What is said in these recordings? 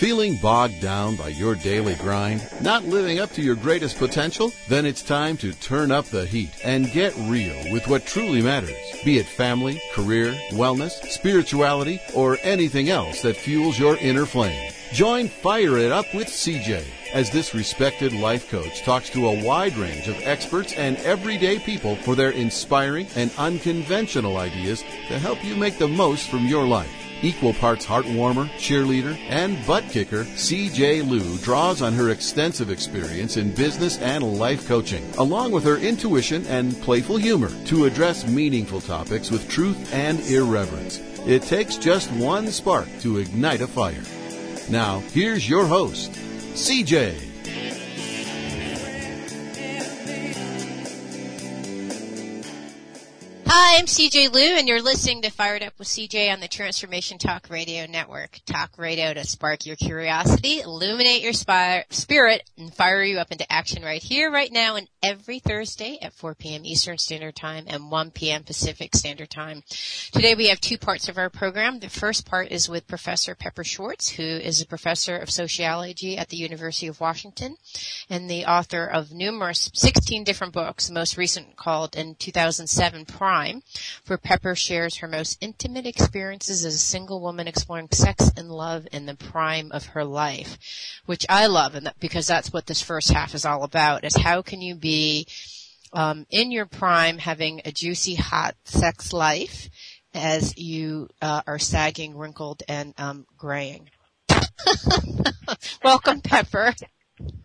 Feeling bogged down by your daily grind? Not living up to your greatest potential? Then it's time to turn up the heat and get real with what truly matters. Be it family, career, wellness, spirituality, or anything else that fuels your inner flame. Join Fire It Up with CJ as this respected life coach talks to a wide range of experts and everyday people for their inspiring and unconventional ideas to help you make the most from your life. Equal parts heartwarmer, cheerleader, and butt kicker, CJ Liu draws on her extensive experience in business and life coaching, along with her intuition and playful humor, to address meaningful topics with truth and irreverence. It takes just one spark to ignite a fire. Now, here's your host, CJ. Hi, I'm CJ Liu, and you're listening to Fired Up with CJ on the Transformation Talk Radio Network. Talk radio to spark your curiosity, illuminate your spirit, and fire you up into action right here, right now, and every Thursday at 4 p.m. Eastern Standard Time and 1 p.m. Pacific Standard Time. Today we have two parts of our program. The first part is with Professor Pepper Schwartz, who is a professor of sociology at the University of Washington and the author of numerous 16 different books, most recent called in 2007 Prime Prime, where Pepper shares her most intimate experiences as a single woman exploring sex and love in the prime of her life, which I love, and that, because that's what this first half is all about: is how can you be um, in your prime, having a juicy, hot sex life as you uh, are sagging, wrinkled, and um, graying. Welcome, Pepper.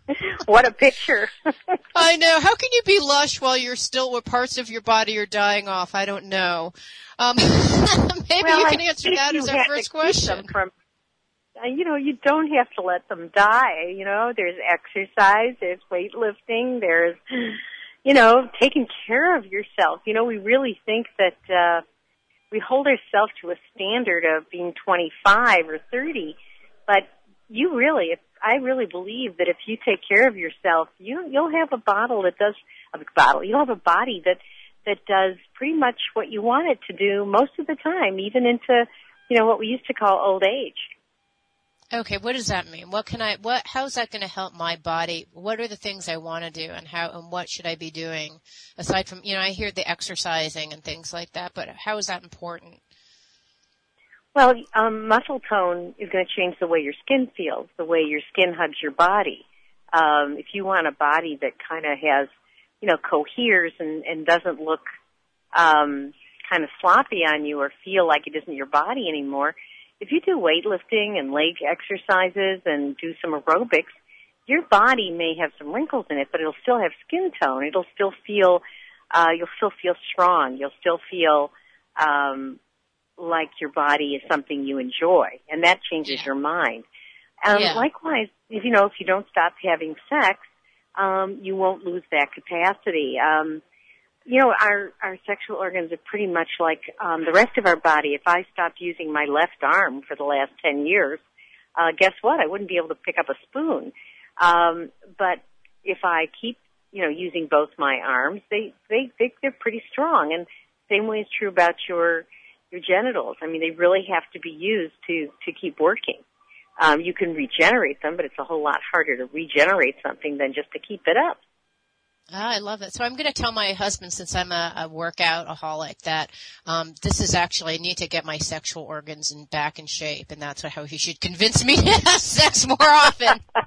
what a picture. I know. How can you be lush while you're still where parts of your body are dying off? I don't know. Um, maybe well, you can answer that as our first question. From, uh, you know, you don't have to let them die. You know, there's exercise, there's weightlifting, there's, you know, taking care of yourself. You know, we really think that, uh, we hold ourselves to a standard of being 25 or 30, but you really, if I really believe that if you take care of yourself, you you'll have a bottle that does a bottle. You'll have a body that that does pretty much what you want it to do most of the time, even into you know what we used to call old age. Okay, what does that mean? What can I what how is that going to help my body? What are the things I want to do and how and what should I be doing aside from, you know, I hear the exercising and things like that, but how is that important? Well, um, muscle tone is going to change the way your skin feels, the way your skin hugs your body. Um, if you want a body that kind of has, you know, coheres and, and doesn't look um, kind of sloppy on you or feel like it isn't your body anymore, if you do weightlifting and leg exercises and do some aerobics, your body may have some wrinkles in it, but it'll still have skin tone. It'll still feel, uh, you'll still feel strong. You'll still feel, um, like your body is something you enjoy, and that changes your mind. Um, yeah. Likewise, if you know if you don't stop having sex, um, you won't lose that capacity. Um, you know, our our sexual organs are pretty much like um, the rest of our body. If I stopped using my left arm for the last ten years, uh, guess what? I wouldn't be able to pick up a spoon. Um, but if I keep, you know, using both my arms, they they, they they're pretty strong. And same way is true about your your genitals. I mean, they really have to be used to to keep working. Um, you can regenerate them, but it's a whole lot harder to regenerate something than just to keep it up. Ah, I love it. So I'm going to tell my husband, since I'm a, a workoutaholic, that um, this is actually I need to get my sexual organs in, back in shape, and that's how he should convince me to have sex more often.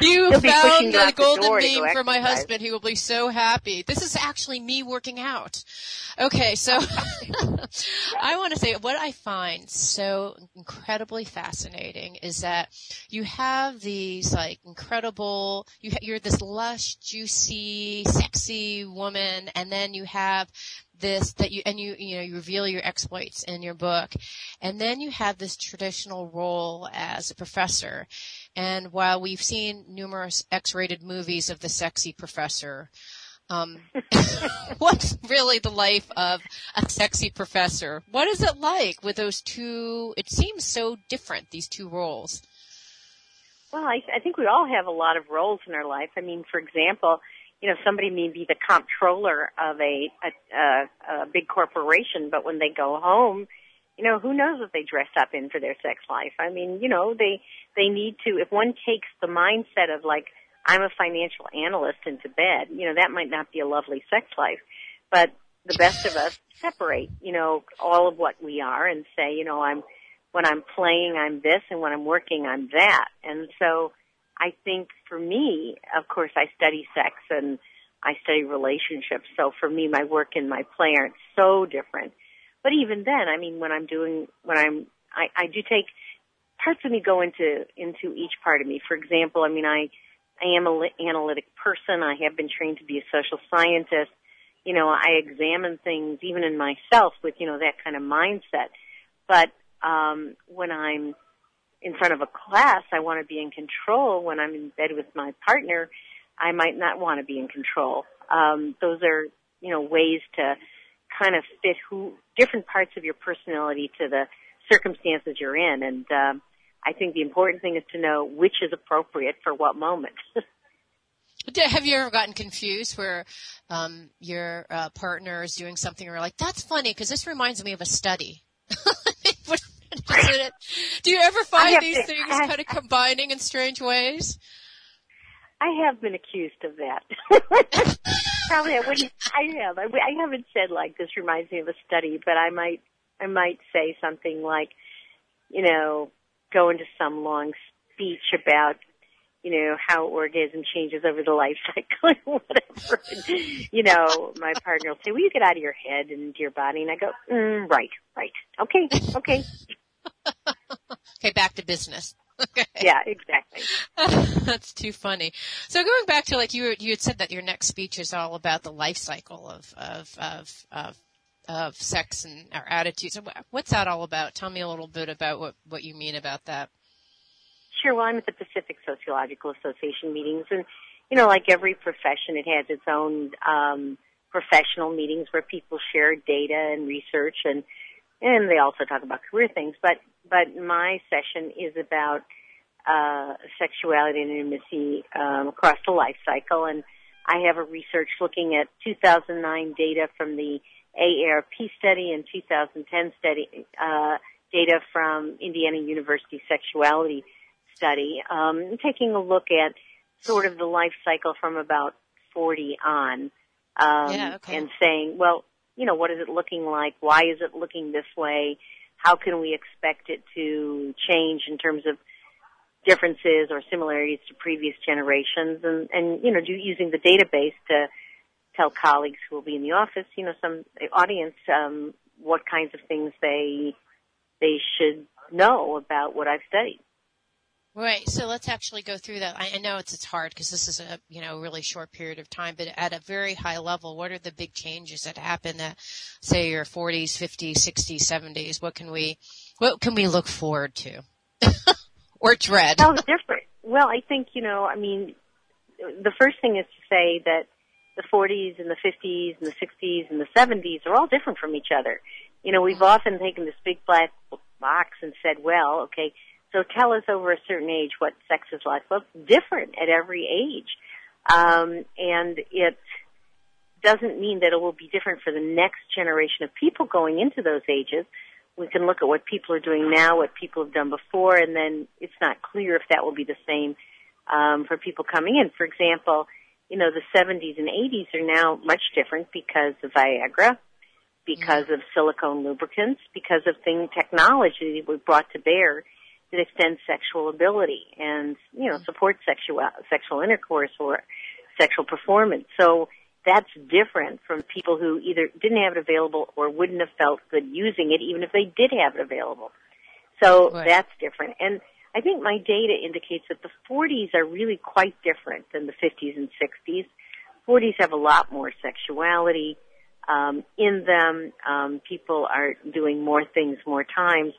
You He'll found the golden name for my husband. He will be so happy. This is actually me working out. Okay, so I want to say what I find so incredibly fascinating is that you have these like incredible, you, you're this lush, juicy, sexy woman, and then you have this that you and you you know you reveal your exploits in your book and then you have this traditional role as a professor and while we've seen numerous X-rated movies of the sexy professor, um, what's really the life of a sexy professor? What is it like with those two? It seems so different, these two roles. Well, I, I think we all have a lot of roles in our life. I mean, for example, you know, somebody may be the comptroller of a, a, a, a big corporation, but when they go home, you know, who knows what they dress up in for their sex life? I mean, you know, they they need to. If one takes the mindset of like, I'm a financial analyst into bed, you know, that might not be a lovely sex life, but the best of us separate, you know, all of what we are and say, you know, I'm when I'm playing, I'm this, and when I'm working, I'm that. And so, I think for me, of course, I study sex and I study relationships. So for me, my work and my play aren't so different. But even then, I mean, when I'm doing, when I'm, I, I do take parts of me go into into each part of me. For example, I mean, I I am an analytic person. I have been trained to be a social scientist. You know, I examine things even in myself with you know that kind of mindset. But um, when I'm in front of a class, I want to be in control. When I'm in bed with my partner, I might not want to be in control. Um, those are you know ways to kind of fit who different parts of your personality to the circumstances you're in. And um, I think the important thing is to know which is appropriate for what moment. Have you ever gotten confused where um, your uh, partner is doing something or like, that's funny because this reminds me of a study? Do you ever find these to, things kind of combining in strange ways? I have been accused of that. Probably I wouldn't. I have. I, haven't said like this reminds me of a study, but I might. I might say something like, you know, go into some long speech about, you know, how orgasm changes over the life cycle or whatever. And, you know, my partner will say, "Will you get out of your head and into your body?" And I go, mm, "Right, right, okay, okay." okay, back to business. Okay. Yeah, exactly. That's too funny. So going back to like you, you had said that your next speech is all about the life cycle of of of of, of sex and our attitudes. So What's that all about? Tell me a little bit about what what you mean about that. Sure. Well, I'm at the Pacific Sociological Association meetings, and you know, like every profession, it has its own um, professional meetings where people share data and research and and they also talk about career things. But but my session is about uh, sexuality and intimacy um, across the life cycle, and I have a research looking at 2009 data from the AARP study and 2010 study uh, data from Indiana University sexuality study, um, taking a look at sort of the life cycle from about 40 on, um, yeah, okay. and saying, well, you know, what is it looking like? Why is it looking this way? How can we expect it to change in terms of differences or similarities to previous generations? And, and you know, do, using the database to tell colleagues who will be in the office, you know, some audience, um, what kinds of things they they should know about what I've studied. Right. So let's actually go through that. I, know it's it's hard because this is a you know really short period of time, but at a very high level, what are the big changes that happen at say your 40s, 50s, 60s, 70s? What can we what can we look forward to or dread? Well, different. Well, I think you know. I mean, the first thing is to say that the 40s and the 50s and the 60s and the 70s are all different from each other. You know, we've mm-hmm. often taken this big black box and said, well, okay so tell us over a certain age what sex is like. Well, it's different at every age. Um, and it doesn't mean that it will be different for the next generation of people going into those ages. We can look at what people are doing now, what people have done before, and then it's not clear if that will be the same um, for people coming in. For example, you know, the 70s and 80s are now much different because of Viagra, because mm-hmm. of silicone lubricants, because of thing technology that we brought to bear that extends sexual ability and you know supports sexual sexual intercourse or sexual performance. So that's different from people who either didn't have it available or wouldn't have felt good using it even if they did have it available. So right. that's different. And I think my data indicates that the 40s are really quite different than the 50s and 60s. 40s have a lot more sexuality um, in them. Um, people are doing more things more times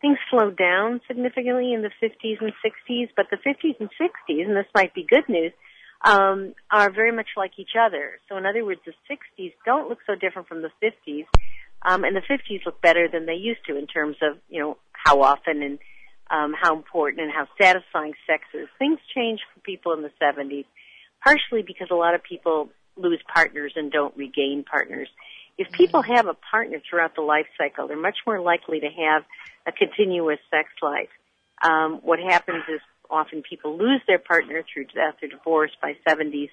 things slowed down significantly in the 50s and 60s, but the 50s and 60s, and this might be good news, um, are very much like each other. So in other words, the 60s don't look so different from the 50s, um, and the 50s look better than they used to in terms of, you know, how often and um, how important and how satisfying sex is. Things change for people in the 70s, partially because a lot of people lose partners and don't regain partners. If people have a partner throughout the life cycle, they're much more likely to have a continuous sex life. Um, what happens is often people lose their partner through death or divorce by 70s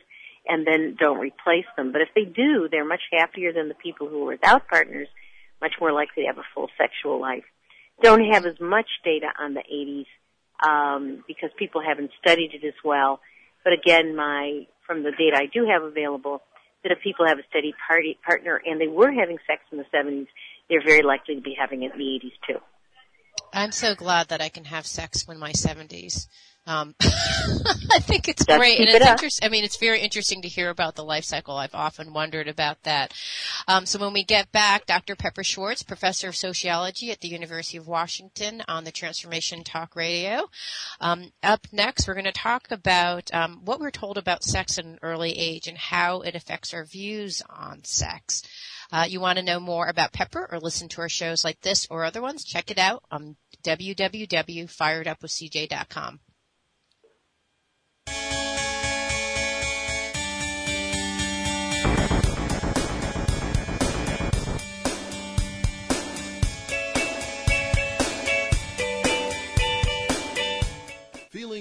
and then don't replace them. But if they do, they're much happier than the people who are without partners, much more likely to have a full sexual life. Don't have as much data on the 80s um, because people haven't studied it as well. But again, my from the data I do have available, that if people have a steady party partner and they were having sex in the 70s, they're very likely to be having it in the 80s too. I'm so glad that I can have sex when my 70s. Um, I think it's Just great, and it's it interesting. I mean, it's very interesting to hear about the life cycle. I've often wondered about that. Um, so when we get back, Dr. Pepper Schwartz, professor of sociology at the University of Washington, on the Transformation Talk Radio. Um, up next, we're going to talk about um, what we're told about sex at an early age and how it affects our views on sex. Uh, you want to know more about Pepper or listen to our shows like this or other ones? Check it out on www.firedupwithcj.com.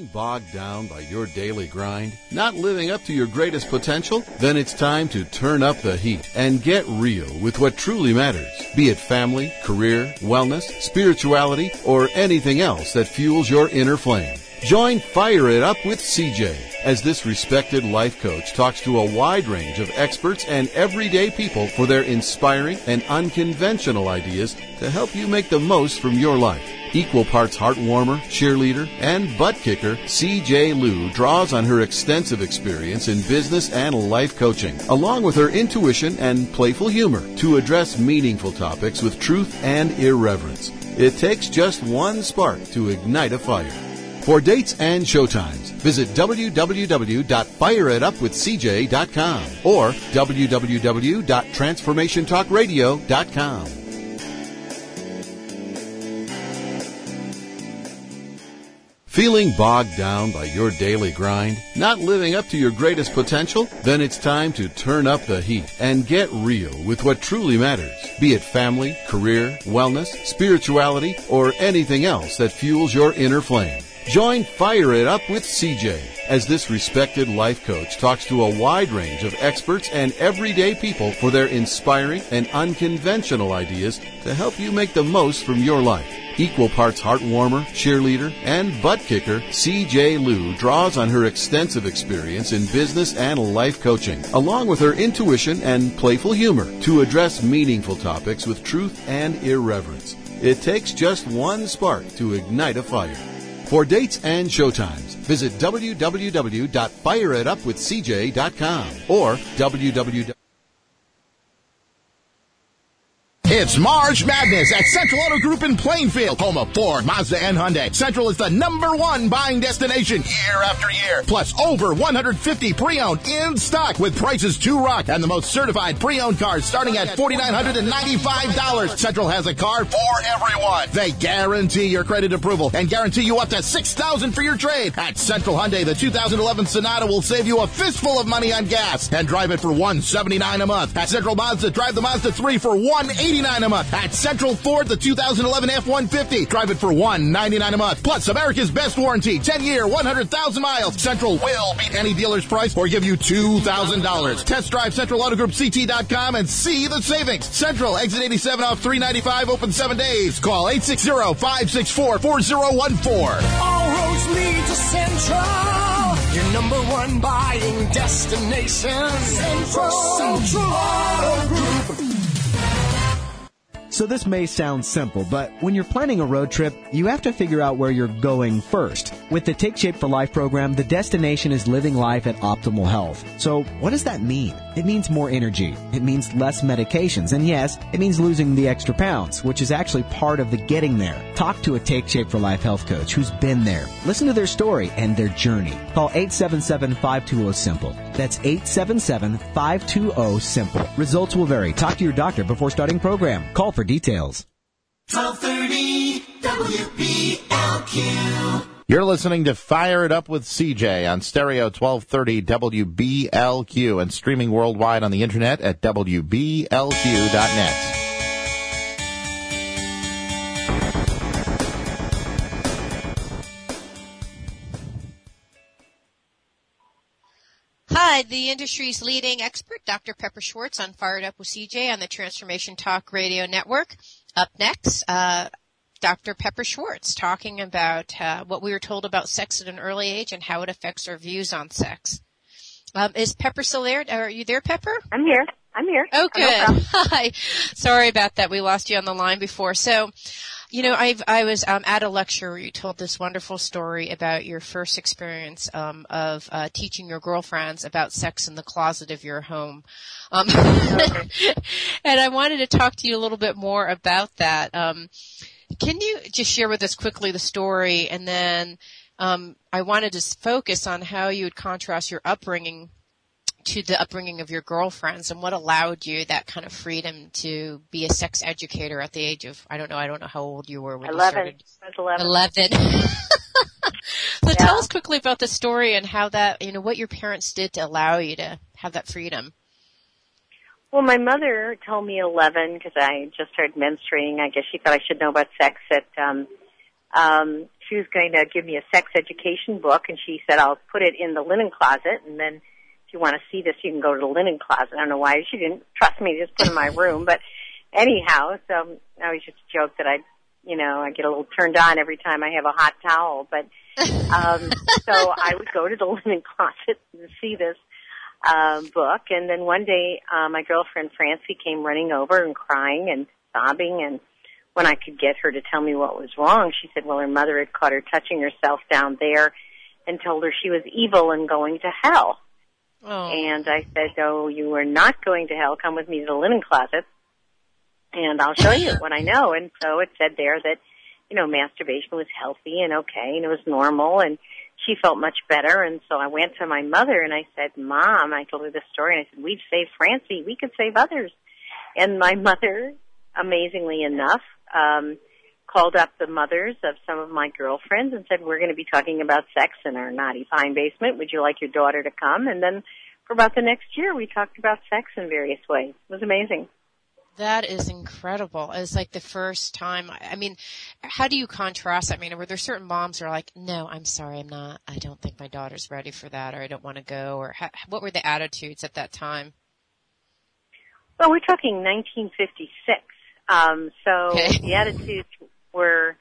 Feeling bogged down by your daily grind? Not living up to your greatest potential? Then it's time to turn up the heat and get real with what truly matters. Be it family, career, wellness, spirituality, or anything else that fuels your inner flame. Join Fire It Up with CJ as this respected life coach talks to a wide range of experts and everyday people for their inspiring and unconventional ideas to help you make the most from your life. Equal parts heart warmer, cheerleader, and butt kicker, CJ Liu draws on her extensive experience in business and life coaching, along with her intuition and playful humor to address meaningful topics with truth and irreverence. It takes just one spark to ignite a fire. For dates and showtimes, visit www.fireitupwithcj.com or www.transformationtalkradio.com. Feeling bogged down by your daily grind? Not living up to your greatest potential? Then it's time to turn up the heat and get real with what truly matters. Be it family, career, wellness, spirituality, or anything else that fuels your inner flame. Join Fire It Up with CJ as this respected life coach talks to a wide range of experts and everyday people for their inspiring and unconventional ideas to help you make the most from your life. Equal parts heartwarmer, cheerleader, and butt kicker, CJ Liu draws on her extensive experience in business and life coaching, along with her intuition and playful humor to address meaningful topics with truth and irreverence. It takes just one spark to ignite a fire. For dates and showtimes, visit www.fireitupwithcj.com or www. It's March Madness at Central Auto Group in Plainfield, home of Ford, Mazda, and Hyundai. Central is the number one buying destination year after year. Plus over 150 pre-owned in stock with prices to rock and the most certified pre-owned cars starting at $4,995. Central has a car for everyone. They guarantee your credit approval and guarantee you up to 6000 for your trade. At Central Hyundai, the 2011 Sonata will save you a fistful of money on gas and drive it for 179 a month. At Central Mazda, drive the Mazda 3 for 180 199 a month. At Central Ford, the 2011 F-150. Drive it for 199 a month. Plus, America's best warranty. 10 year, 100,000 miles. Central will beat any dealer's price or give you $2,000. Test drive Central Auto Group CentralAutoGroupCT.com and see the savings. Central, exit 87 off 395, open seven days. Call 860-564-4014. All roads lead to Central. Your number one buying destination. Central, Central Auto Group. So this may sound simple, but when you're planning a road trip, you have to figure out where you're going first. With the Take Shape for Life program, the destination is living life at optimal health. So what does that mean? It means more energy. It means less medications. And yes, it means losing the extra pounds, which is actually part of the getting there. Talk to a Take Shape for Life health coach who's been there. Listen to their story and their journey. Call 877-520-SIMPLE. That's 877-520-SIMPLE. Results will vary. Talk to your doctor before starting program. Call for details. 1230 WBLQ. You're listening to Fire It Up with CJ on Stereo 1230 WBLQ and streaming worldwide on the internet at WBLQ.net. Hi, the industry's leading expert, Dr. Pepper Schwartz on Fired Up with CJ on the Transformation Talk Radio Network. Up next, uh, Dr. Pepper Schwartz talking about uh, what we were told about sex at an early age and how it affects our views on sex. Um, is Pepper still there? Are you there, Pepper? I'm here. I'm here. Oh, I'm no good. Hi. Sorry about that. We lost you on the line before. So, you know, I've, I was um, at a lecture where you told this wonderful story about your first experience um, of uh, teaching your girlfriends about sex in the closet of your home. Um, and I wanted to talk to you a little bit more about that. Um, can you just share with us quickly the story, and then um, I wanted to focus on how you would contrast your upbringing to the upbringing of your girlfriends, and what allowed you that kind of freedom to be a sex educator at the age of I don't know I don't know how old you were when you Eleven. started. I was eleven. Eleven. so Yeah. tell us quickly about the story and how that you know what your parents did to allow you to have that freedom. Well, my mother told me 11 because I just started menstruating. I guess she thought I should know about sex. That um, um, she was going to give me a sex education book, and she said I'll put it in the linen closet, and then you want to see this, you can go to the linen closet. I don't know why she didn't trust me to just put in my room, but anyhow, so I was just a joke that I, you know, I get a little turned on every time I have a hot towel, but um, so I would go to the linen closet and see this um, book. And then one day, uh, my girlfriend Francie came running over and crying and sobbing. And when I could get her to tell me what was wrong, she said, well, her mother had caught her touching herself down there and told her she was evil and going to hell. Oh, And I said, oh, you are not going to hell. Come with me to the linen closet and I'll show you what I know. And so it said there that, you know, masturbation was healthy and okay and it was normal and she felt much better. And so I went to my mother and I said, mom, I told her this story and I said, we've saved Francie. We could save others. And my mother, amazingly enough, um, called up the mothers of some of my girlfriends and said, we're going to be talking about sex in our knotty pine basement. Would you like your daughter to come? And then for about the next year, we talked about sex in various ways. It was amazing. That is incredible. It's like the first time. I mean, how do you contrast? I mean, were there certain moms who are like, "No, I'm sorry, I'm not. I don't think my daughter's ready for that, or I don't want to go," or how, what were the attitudes at that time? Well, we're talking 1956. Um, so Okay. the attitudes were,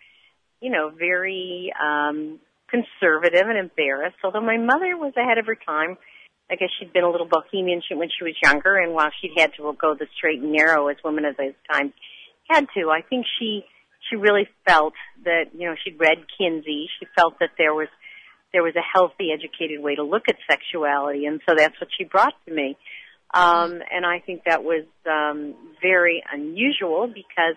you know, very um, conservative and embarrassed. Although my mother was ahead of her time. I guess she'd been a little bohemian when she was younger, and while she'd had to go the straight and narrow as women of those times had to, I think she she really felt that you know she'd read Kinsey. She felt that there was there was a healthy, educated way to look at sexuality, and so that's what she brought to me. Um, and I think that was um, very unusual because,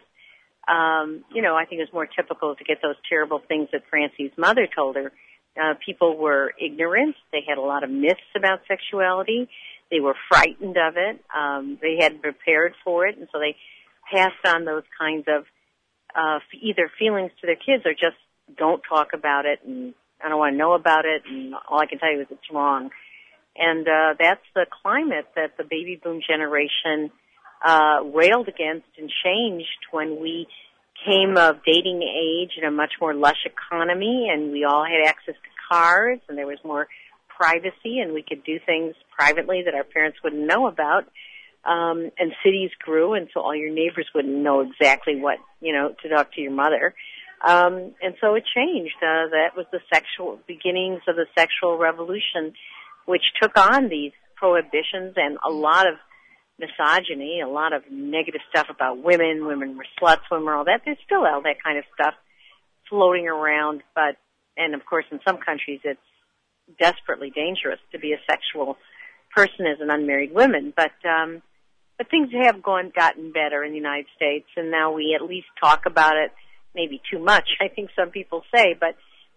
um, you know, I think it was more typical to get those terrible things that Francie's mother told her. Uh, people were ignorant. They had a lot of myths about sexuality. They were frightened of it. Um, they hadn't prepared for it, and so they passed on those kinds of uh, either feelings to their kids or just don't talk about it, and I don't want to know about it, and all I can tell you is it's wrong. And uh, that's the climate that the baby boom generation uh, railed against and changed when we came of dating age and a much more lush economy, and we all had access to cars, and there was more privacy, and we could do things privately that our parents wouldn't know about. Um, and cities grew, and so all your neighbors wouldn't know exactly what you know to talk to your mother. Um, and so it changed. Uh, that was the sexual beginnings of the sexual revolution which took on these prohibitions and a lot of misogyny, a lot of negative stuff about women, women were sluts, women were all that. There's still all that kind of stuff floating around, but, and of course in some countries it's desperately dangerous to be a sexual person as an unmarried woman, but, um, but things have gone, gotten better in the United States and now we at least talk about it, maybe too much, I think some people say, but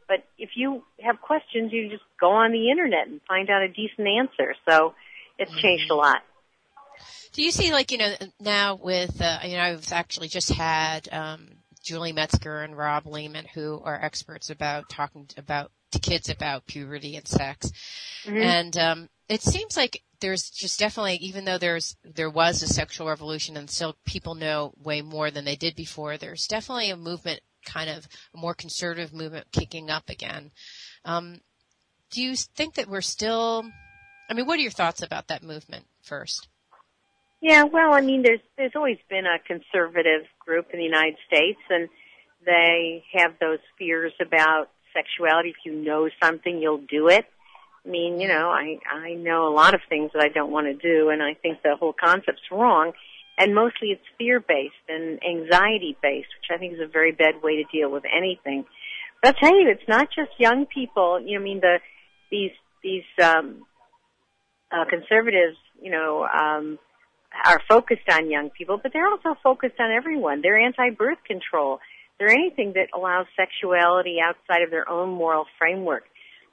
but if you have questions, you just go on the internet and find out a decent answer. So it's changed a lot. Do you see like, you know, now with, uh, you know, I've actually just had, um, Julie Metzger and Rob Lehman, who are experts about talking about to kids about puberty and sex. Mm-hmm. And um, it seems like there's just definitely, even though there's there was a sexual revolution and still people know way more than they did before, there's definitely a movement, kind of a more conservative movement kicking up again. Um, do you think that we're still? I mean, what are your thoughts about that movement first? Yeah, well, I mean, there's there's always been a conservative group in the United States, and they have those fears about sexuality. If you know something, you'll do it. I mean, you know, I I know a lot of things that I don't want to do, and I think the whole concept's wrong. And mostly it's fear based and anxiety based, which I think is a very bad way to deal with anything. But I'll tell you, it's not just young people. You know, I mean, the these these um, uh, conservatives, you know, um, are focused on young people, but they're also focused on everyone. They're anti-birth control. They're anything that allows sexuality outside of their own moral framework.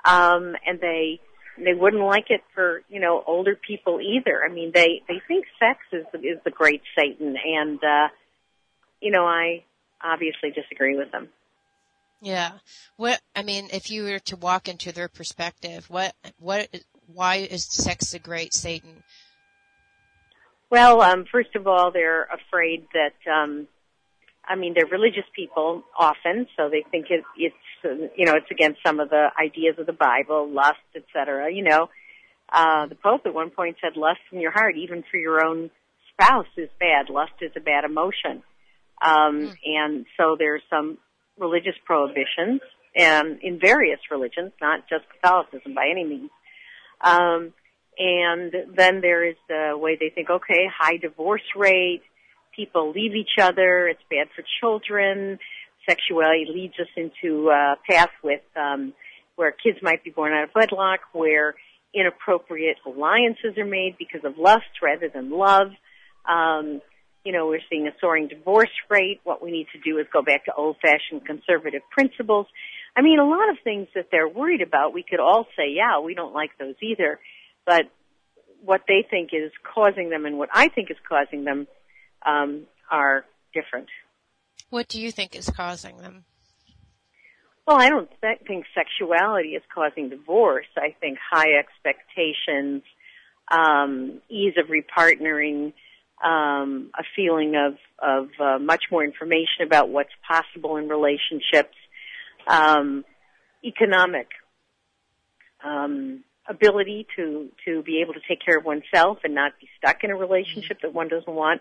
Um, and they they wouldn't like it for you know older people either. I mean, they they think sex is is the great Satan, and uh, you know I obviously disagree with them. Yeah. What I mean, if you were to walk into their perspective, what what why is sex the great Satan? Well, um, first of all, they're afraid that, um, I mean, they're religious people often, so they think it, it's, uh, you know, it's against some of the ideas of the Bible, lust, etc. You know, uh, the Pope at one point said, "Lust in your heart, even for your own spouse, is bad. Lust is a bad emotion." Um, mm. And so there's some religious prohibitions, and in various religions, not just Catholicism by any means. Um, and then there is the way they think, okay, high divorce rate, people leave each other, it's bad for children, sexuality leads us into a path with, um, where kids might be born out of wedlock, where inappropriate alliances are made because of lust rather than love. Um, you know, we're seeing a soaring divorce rate. What we need to do is go back to old fashioned conservative principles. I mean, a lot of things that they're worried about, we could all say, yeah, we don't like those either but what they think is causing them and what I think is causing them um, are different. What do you think is causing them? Well, I don't th- think sexuality is causing divorce. I think high expectations, um, ease of repartnering, um, a feeling of of uh, much more information about what's possible in relationships, um, economic um, ability to to be able to take care of oneself and not be stuck in a relationship that one doesn't want,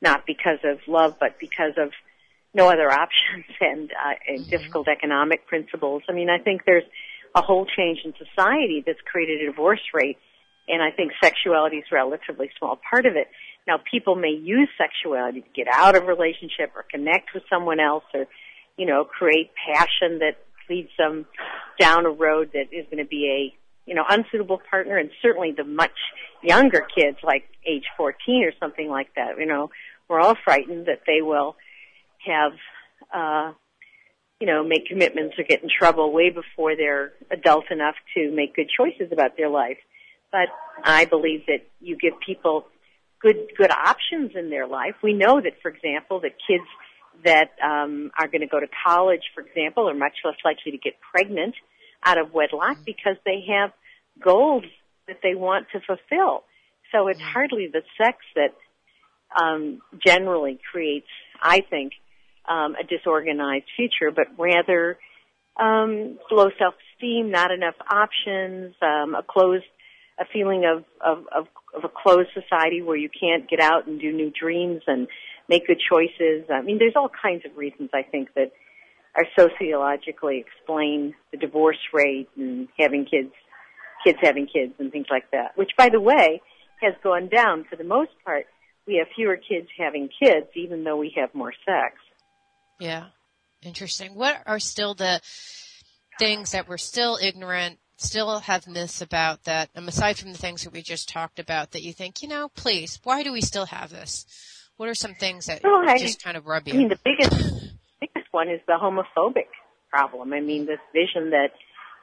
not because of love, but because of no other options and, uh, and mm-hmm. difficult economic principles. I mean, I think there's a whole change in society that's created a divorce rate, and I think sexuality is a relatively small part of it. Now, people may use sexuality to get out of a relationship or connect with someone else or, you know, create passion that leads them down a road that is going to be a you know, unsuitable partner and certainly the much younger kids like age 14 or something like that, you know, we're all frightened that they will have, uh, you know, make commitments or get in trouble way before they're adult enough to make good choices about their life. But I believe that you give people good, good options in their life. We know that, for example, that kids that um, are going to go to college, for example, are much less likely to get pregnant out of wedlock because they have goals that they want to fulfill. So it's hardly the sex that um, generally creates, I think, um, a disorganized future, but rather um, low self-esteem, not enough options, um, a closed, a feeling of, of, of, of a closed society where you can't get out and do new dreams and make good choices. I mean, there's all kinds of reasons I think that are sociologically explain the divorce rate and having kids, kids having kids and things like that. Which, by the way, has gone down for the most part. We have fewer kids having kids, even though we have more sex. Yeah, interesting. What are still the things that we're still ignorant, still have myths about that, and aside from the things that we just talked about, that you think, you know, please, why do we still have this? What are some things that well, I, just kind of rub you? I mean, the biggest one is the homophobic problem. I mean, this vision that,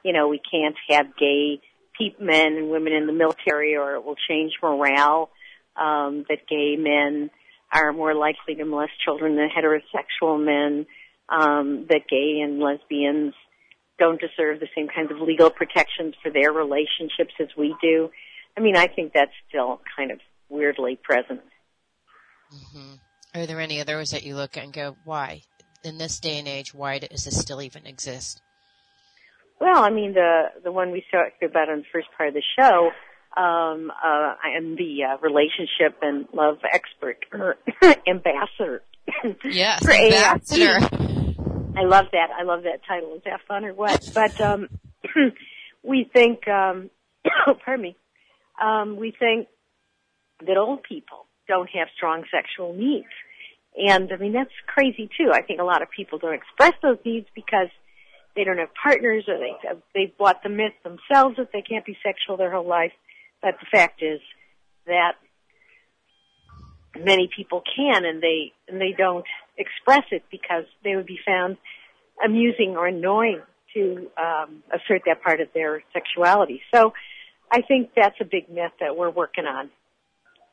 you know, we can't have gay men and women in the military or it will change morale, um, that gay men are more likely to molest children than heterosexual men. um, that gay and lesbians don't deserve the same kinds of legal protections for their relationships as we do. I mean, I think that's still kind of weirdly present. Mm-hmm. Are there any others that you look at and go, why? In this day and age, why does this still even exist? Well, I mean, the the one we talked about in the first part of the show, um, uh, I am the uh, relationship and love expert or ambassador. Yes, for ambassador. I love that. I love that title. Is that fun or what? But um, we think, um, pardon me, um, we think that old people don't have strong sexual needs. And I mean, that's crazy too. I think a lot of people don't express those needs because they don't have partners or they, they've bought the myth themselves that they can't be sexual their whole life. But the fact is that many people can and they, and they don't express it because they would be found amusing or annoying to um, assert that part of their sexuality. So I think that's a big myth that we're working on.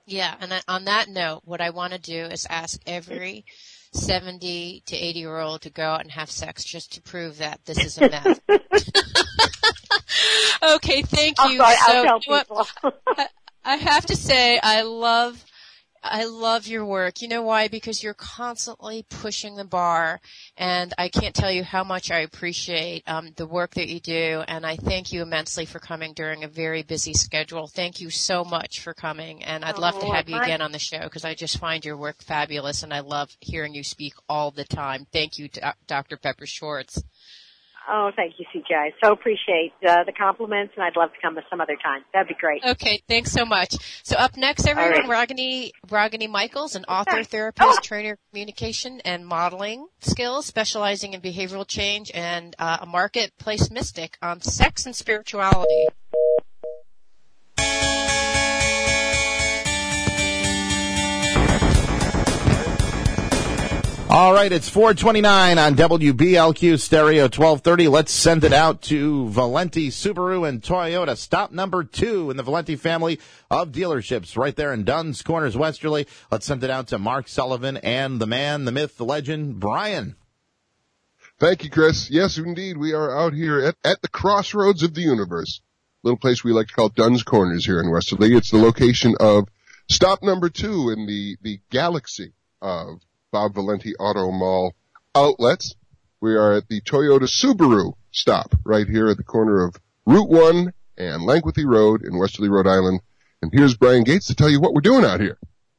Yeah, and on that note, what I want to do is ask every 70 to 80 year old to go out and have sex just to prove that this is a myth. okay, thank you. Sorry, so, I, I have to say, I love I love your work. You know why? Because you're constantly pushing the bar, and I can't tell you how much I appreciate um, the work that you do. And I thank you immensely for coming during a very busy schedule. Thank you so much for coming, and I'd love to Oh, have you my- again on the show because I just find your work fabulous, and I love hearing you speak all the time. Thank you, Doc- Dr. Pepper Schwartz. Oh, thank you, CJ. I so appreciate uh, the compliments, and I'd love to come some other time. That'd be great. Okay, thanks so much. So up next, everyone, Ragini, Ragini Michaels, an author, Okay. therapist, Oh. trainer, communication, and modeling skills, specializing in behavioral change and uh, a marketplace mystic on sex and spirituality. All right, it's 429 on WBLQ Stereo 1230. Let's send it out to Valenti Subaru and Toyota. Stop number two in the Valenti family of dealerships right there in Dunn's Corners, Westerly. Let's send it out to Mark Sullivan and the man, the myth, the legend, Brian. Thank you, Chris. Yes, indeed. We are out here at, at the crossroads of the universe. Little place we like to call Dunn's Corners here in Westerly. It's the location of stop number two in the, the galaxy of Bob Valenti Auto Mall outlets. We are at the Toyota Subaru stop right here at the corner of Route 1 and Langworthy Road in Westerly, Rhode Island. And here's Brian Gates to tell you what we're doing out here.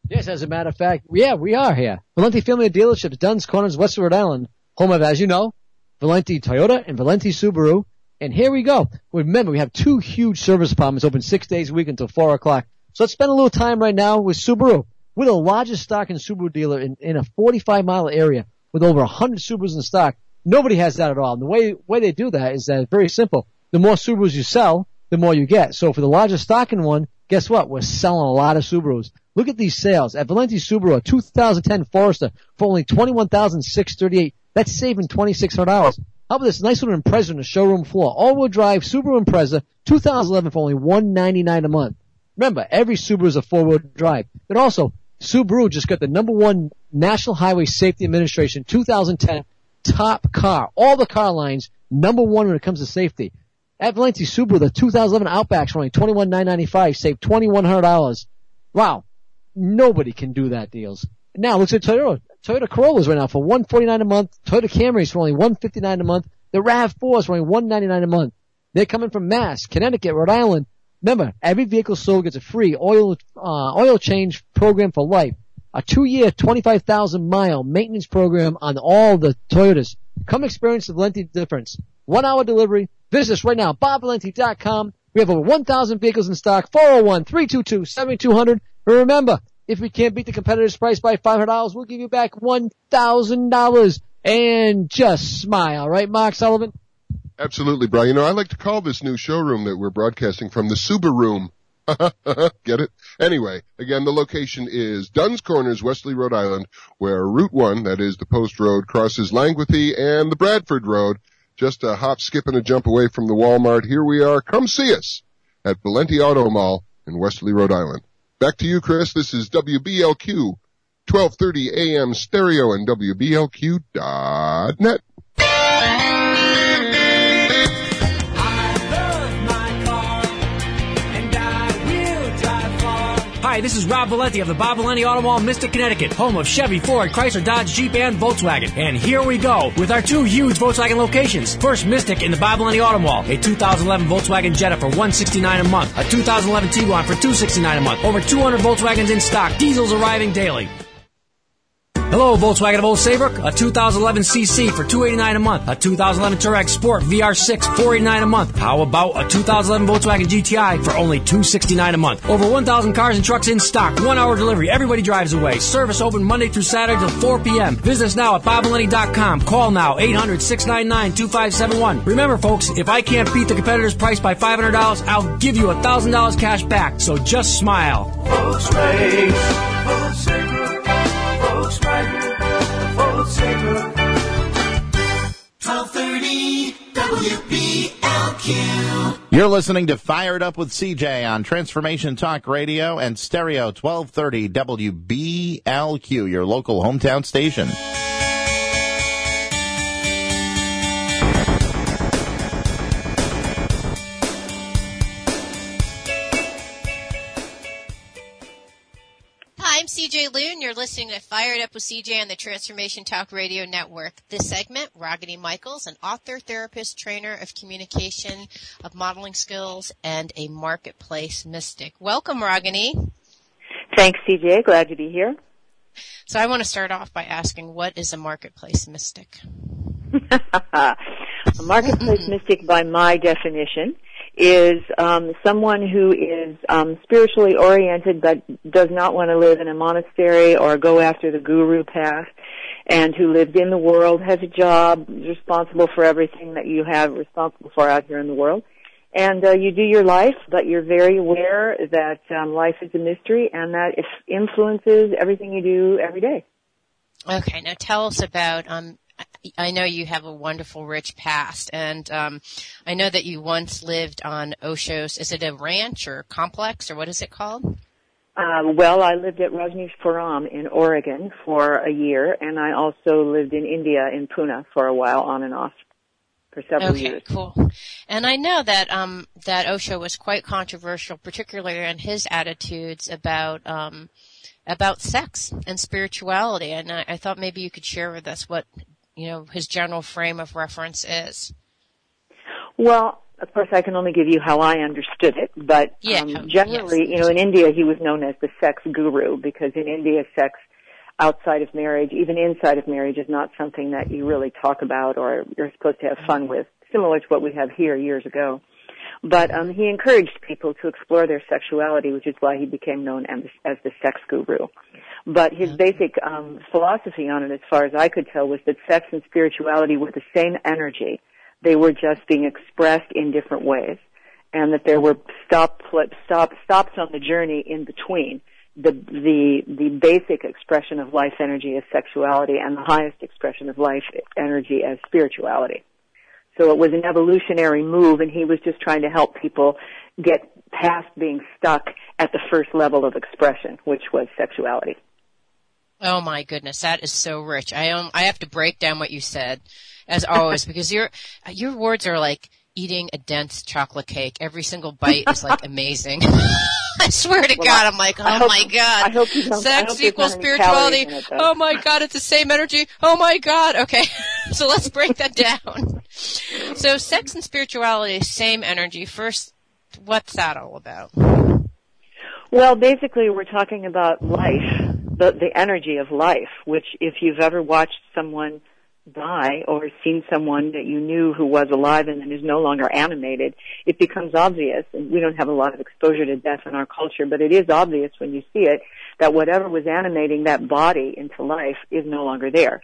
Yes, as a matter of fact, yeah, we are here. Valenti Family Dealership, Dunn's Corners, West Rhode Island, home of, as you know, Valenti Toyota and Valenti Subaru. And here we go. Remember, we have two huge service departments open six days a week until four o'clock. So let's spend a little time right now with Subaru. We're the largest stock and Subaru dealer in, in a 45 mile area with over 100 Subarus in stock. Nobody has that at all. And the way, way they do that is that it's very simple. The more Subarus you sell, the more you get. So for the largest stock in one, guess what? We're selling a lot of Subarus. Look at these sales. At Valenti Subaru, a 2010 Forester for only 21638 That's saving $2,600. How about this nice little Impreza on the showroom floor? All-wheel drive Subaru Impreza, 2011 for only 199 a month. Remember, every Subaru is a four-wheel drive. But also, Subaru just got the number one National Highway Safety Administration 2010 top car. All the car lines, number one when it comes to safety. At Valenti Subaru, the 2011 Outbacks only $21,995, save $2,100. Wow. Nobody can do that deals. Now, looks at Toyota. Toyota Corollas right now for 149 a month. Toyota Camrys for only 159 a month. The RAV4s for only 199 a month. They're coming from Mass, Connecticut, Rhode Island. Remember, every vehicle sold gets a free oil, uh, oil change program for life. A two-year, 25,000 mile maintenance program on all the Toyotas. Come experience the Valenti difference. One hour delivery. Visit us right now, bobvalenti.com. We have over 1,000 vehicles in stock. 401-322-7200. And remember, if we can't beat the competitor's price by $500, we'll give you back $1,000. And just smile, right, Mark Sullivan? Absolutely, Brian. You know, I like to call this new showroom that we're broadcasting from the Subaru Room. Get it? Anyway, again, the location is Dunn's Corners, Westerly, Rhode Island, where Route 1, that is the Post Road, crosses Langworthy and the Bradford Road. Just a hop, skip, and a jump away from the Walmart. Here we are. Come see us at Valenti Auto Mall in Westerly, Rhode Island. Back to you, Chris. This is WBLQ 1230 AM stereo and WBLQ.net. Hi, this is Rob Valenti of the Bob Valenti Auto Mall, Mystic, Connecticut, home of Chevy, Ford, Chrysler, Dodge, Jeep, and Volkswagen. And here we go with our two huge Volkswagen locations. First, Mystic in the Bob Valenti Auto Mall, a 2011 Volkswagen Jetta for 169 a month, a 2011 Tiguan for 269 a month. Over 200 Volkswagens in stock. Diesels arriving daily. Hello, Volkswagen of Old Saybrook. A 2011 CC for 289 a month. A 2011 Touareg Sport VR6 489 a month. How about a 2011 Volkswagen GTI for only 269 a month? Over 1,000 cars and trucks in stock. One hour delivery. Everybody drives away. Service open Monday through Saturday till 4 p.m. Visit us now at BobValenti.com. Call now 800-699-2571. Remember, folks, if I can't beat the competitor's price by $500, I'll give you $1,000 cash back. So just smile. Volkswagen, Volkswagen, Volkswagen, Volkswagen. 1230 WBLQ. You're listening to Fired Up with CJ on Transformation Talk Radio and Stereo 1230 WBLQ, your local hometown station. You're listening to Fired Up with CJ on the Transformation Talk Radio Network. This segment, Ragini Michaels, an author, therapist, trainer of communication, of modeling skills, and a marketplace mystic. Welcome, Rogany. Thanks, CJ. Glad to be here. So I want to start off by asking, what is a marketplace mystic? a marketplace mystic, by my definition, is um, someone who is um, spiritually oriented but does not want to live in a monastery or go after the guru path, and who lived in the world, has a job, is responsible for everything that you have responsible for out here in the world. And uh, you do your life, but you're very aware that um, life is a mystery and that it influences everything you do every day. Okay, now tell us about um, I know you have a wonderful, rich past, and um, I know that you once lived on Osho's. Is it a ranch or complex, or what is it called? Um, well, I lived at Rajneeshpuram in Oregon for a year, and I also lived in India in Pune for a while, on and off, for several okay, years. cool. And I know that um, that Osho was quite controversial, particularly in his attitudes about um, about sex and spirituality. And I, I thought maybe you could share with us what you know his general frame of reference is. Well, of course, I can only give you how I understood it, but Yeah, um, generally, yes. you know, in India, he was known as the sex guru because in India, sex outside of marriage, even inside of marriage, is not something that you really talk about or you're supposed to have fun with, similar to what we have here years ago. But um, he encouraged people to explore their sexuality, which is why he became known as, as the sex guru. But his basic um, philosophy on it, as far as I could tell, was that sex and spirituality were the same energy. They were just being expressed in different ways, and that there were stop, stop, stops on the journey in between. The the the basic expression of life energy is sexuality, and the highest expression of life energy as spirituality. So it was an evolutionary move, and he was just trying to help people get past being stuck at the first level of expression, which was sexuality. Oh my goodness, that is so rich. I um, I have to break down what you said, as always, because your your words are like eating a dense chocolate cake. Every single bite is like amazing. I swear to Well, God, I'm like, oh hope- my God. I hope you don't- I Sex equals spirituality. it, oh my God, it's the same energy. Oh my God. Okay, so let's break that down. So sex and spirituality, same energy. First, what's that all about? Well, basically, we're talking about life, the the energy of life. Which, if you've ever watched someone die or seen someone that you knew who was alive and then is no longer animated, it becomes obvious. And we don't have a lot of exposure to death in our culture, but it is obvious when you see it that whatever was animating that body into life is no longer there.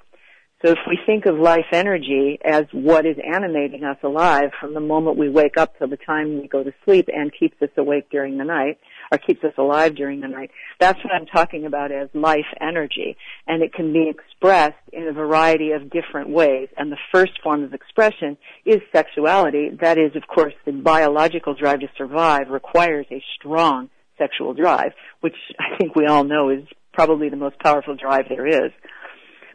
So if we think of life energy as what is animating us alive from the moment we wake up till the time we go to sleep and keeps us awake during the night, or keeps us alive during the night, that's what I'm talking about as life energy. And it can be expressed in a variety of different ways. And the first form of expression is sexuality. That is, of course, the biological drive to survive requires a strong sexual drive, which I think we all know is probably the most powerful drive there is.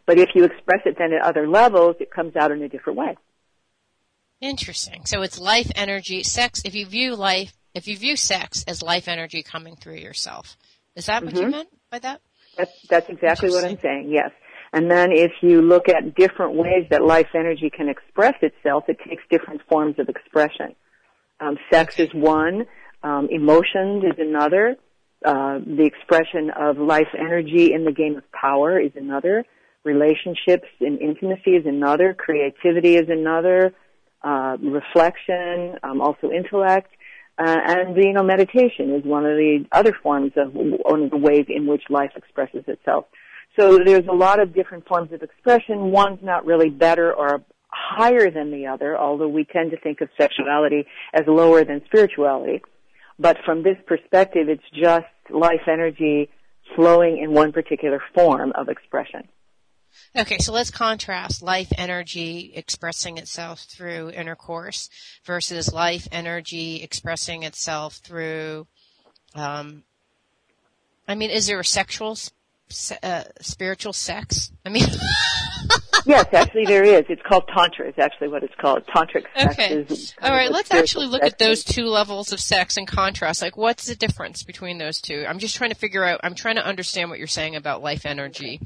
But if you express it then at other levels, it comes out in a different way. Interesting. So it's life energy, sex, if you view life, if you view sex as life energy coming through yourself. Is that what mm-hmm. you meant by that? That's, that's exactly what I'm saying, yes. And then if you look at different ways that life energy can express itself, it takes different forms of expression. Um, sex is one, um, emotions is another, uh, the expression of life energy in the game of power is another, relationships and intimacy is another, creativity is another, uh, reflection, um, also intellect, uh, and you know meditation is one of the other forms of one of the ways in which life expresses itself. So there's a lot of different forms of expression. One's not really better or higher than the other, although we tend to think of sexuality as lower than spirituality. But from this perspective, it's just life energy flowing in one particular form of expression. Okay, so let's contrast life energy expressing itself through intercourse versus life energy expressing itself through, um, I mean, is there a sexual, uh, spiritual sex? I mean. yes, actually there is. It's called tantra. Is actually what it's called. Tantric sex okay. is. All right, let's actually look at those two levels of sex and contrast. Like, what's the difference between those two? I'm just trying to figure out. I'm trying to understand what you're saying about life energy.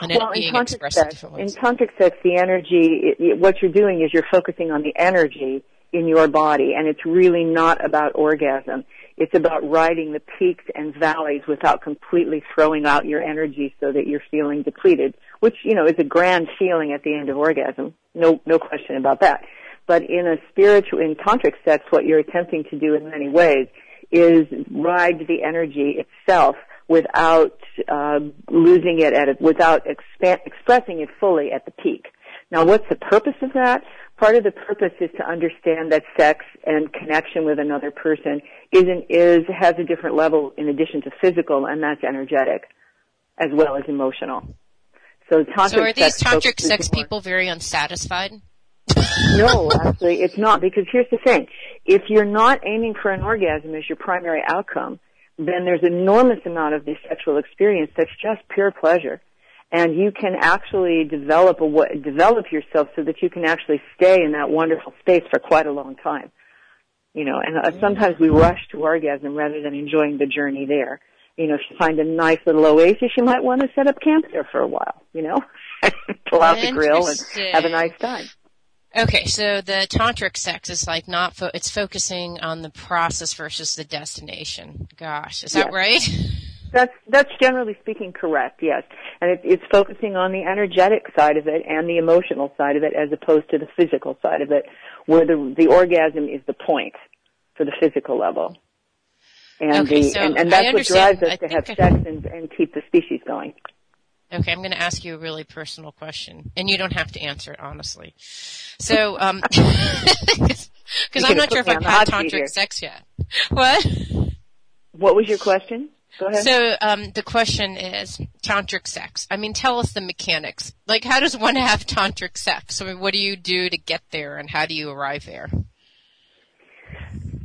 And well, in tantric sex, in tantric sex, the energy, it, it, what you're doing is you're focusing on the energy in your body, and it's really not about orgasm. It's about riding the peaks and valleys without completely throwing out your energy so that you're feeling depleted, which, you know, is a grand feeling at the end of orgasm. No, no question about that. But in a spiritual, in tantric sex, what you're attempting to do in many ways is ride the energy itself without uh, losing it at it, without expa- expressing it fully at the peak. Now, what's the purpose of that? Part of the purpose is to understand that sex and connection with another person isn't is has a different level in addition to physical, and that's energetic as well as emotional. So, tantric so are these tantric sex people very unsatisfied? no, actually, it's not because here's the thing: if you're not aiming for an orgasm as your primary outcome, then there's enormous amount of the sexual experience that's just pure pleasure. And you can actually develop a, develop yourself so that you can actually stay in that wonderful space for quite a long time. You know, and uh, sometimes we rush to orgasm rather than enjoying the journey there. You know, if you find a nice little oasis, you might want to set up camp there for a while, you know? Pull out the grill and have a nice time. Okay, so the tantric sex is like not fo- it's focusing on the process versus the destination. Gosh, is that right? That's that's generally speaking correct. Yes, and it, it's focusing on the energetic side of it and the emotional side of it, as opposed to the physical side of it, where the the orgasm is the point for the physical level. And okay, the so and, and that's what drives us I to have I... sex and, and keep the species going. Okay, I'm going to ask you a really personal question, and you don't have to answer it honestly. So, um, because I'm not sure if I've had tantric sex yet. What? What was your question? Go ahead. So, um, the question is tantric sex. I mean, tell us the mechanics. Like, how does one have tantric sex? I mean, what do you do to get there, and how do you arrive there?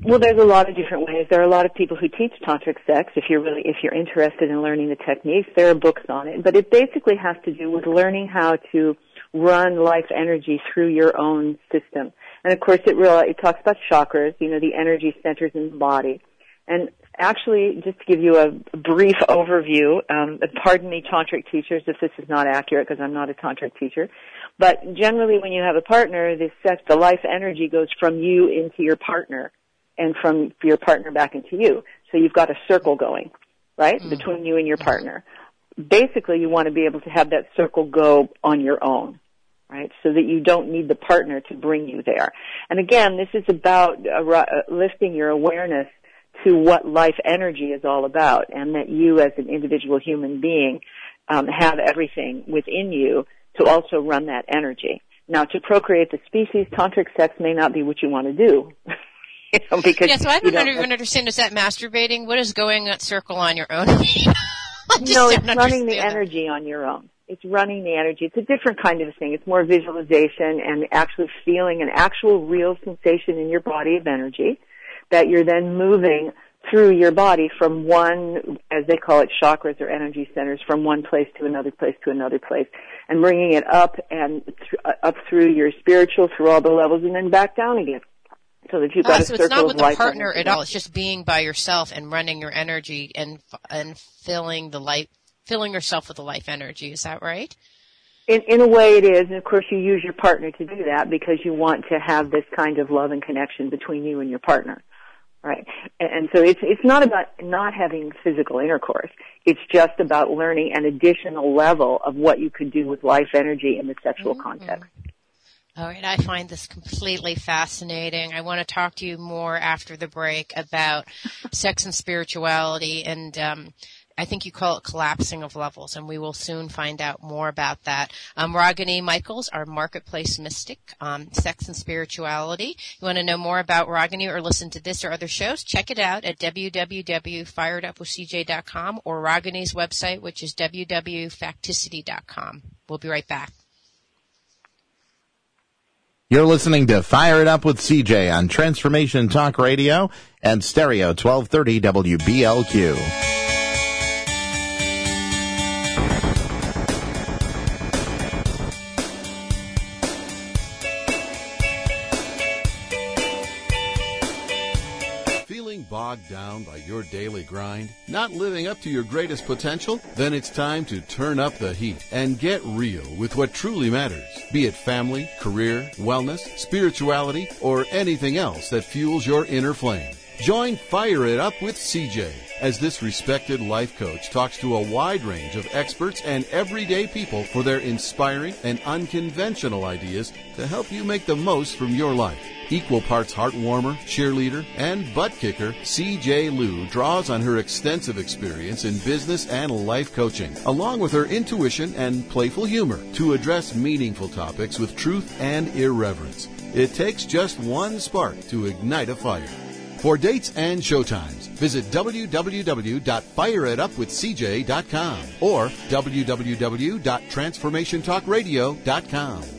Well, there's a lot of different ways. There are a lot of people who teach tantric sex. If you're really, if you're interested in learning the techniques, there are books on it. But it basically has to do with learning how to run life energy through your own system. And of course, it really it talks about chakras, you know, the energy centers in the body. And actually, just to give you a brief overview, um, pardon me, tantric teachers, if this is not accurate because I'm not a tantric teacher. But generally, when you have a partner, this sex, the life energy goes from you into your partner and from your partner back into you. So you've got a circle going, right, mm-hmm. between you and your partner. Basically, you want to be able to have that circle go on your own, right, so that you don't need the partner to bring you there. And again, this is about uh, uh, lifting your awareness to what life energy is all about, and that you, as an individual human being, um, have everything within you to also run that energy. Now, to procreate the species, tantric sex may not be what you want to do. you know, because yeah, so I don't, don't even understand. Is that masturbating? What is going that circle on your own? no, it's running the that. energy on your own. It's running the energy. It's a different kind of thing. It's more visualization and actually feeling an actual real sensation in your body of energy that you're then moving through your body from one, as they call it, chakras or energy centers, from one place to another place to another place, and bringing it up and th- uh, up through your spiritual, through all the levels, and then back down again. So that you've got Ah, a so circle it's not with the partner at all. It's just being by yourself and running your energy and and filling the life, filling yourself with the life energy. Is that right? In, in a way it is, and of course you use your partner to do that because you want to have this kind of love and connection between you and your partner. Right. And, and so it's, it's not about not having physical intercourse. It's just about learning an additional level of what you could do with life energy in the sexual context. All right, I find this completely fascinating. I want to talk to you more after the break about sex and spirituality, and um, I think you call it collapsing of levels, and we will soon find out more about that. Um, Ragini Michaels, our marketplace mystic, um, sex and spirituality. You want to know more about Ragini or listen to this or other shows? Check it out at www.firedupwithcj.com or Ragini's website, which is www.facticity.com. We'll be right back. You're listening to Fire It Up with CJ on Transformation Talk Radio and Stereo 1230 WBLQ. Your daily grind? Not living up to your greatest potential? Then it's time to turn up the heat and get real with what truly matters. Be it family, career, wellness, spirituality, or anything else that fuels your inner flame. Join Fire It Up with CJ as this respected life coach talks to a wide range of experts and everyday people for their inspiring and unconventional ideas to help you make the most from your life. Equal parts heart warmer, cheerleader, and butt kicker, CJ Liu draws on her extensive experience in business and life coaching, along with her intuition and playful humor, to address meaningful topics with truth and irreverence. It takes just one spark to ignite a fire. For dates and showtimes, visit www.fireitupwithcj.com or www.transformationtalkradio.com.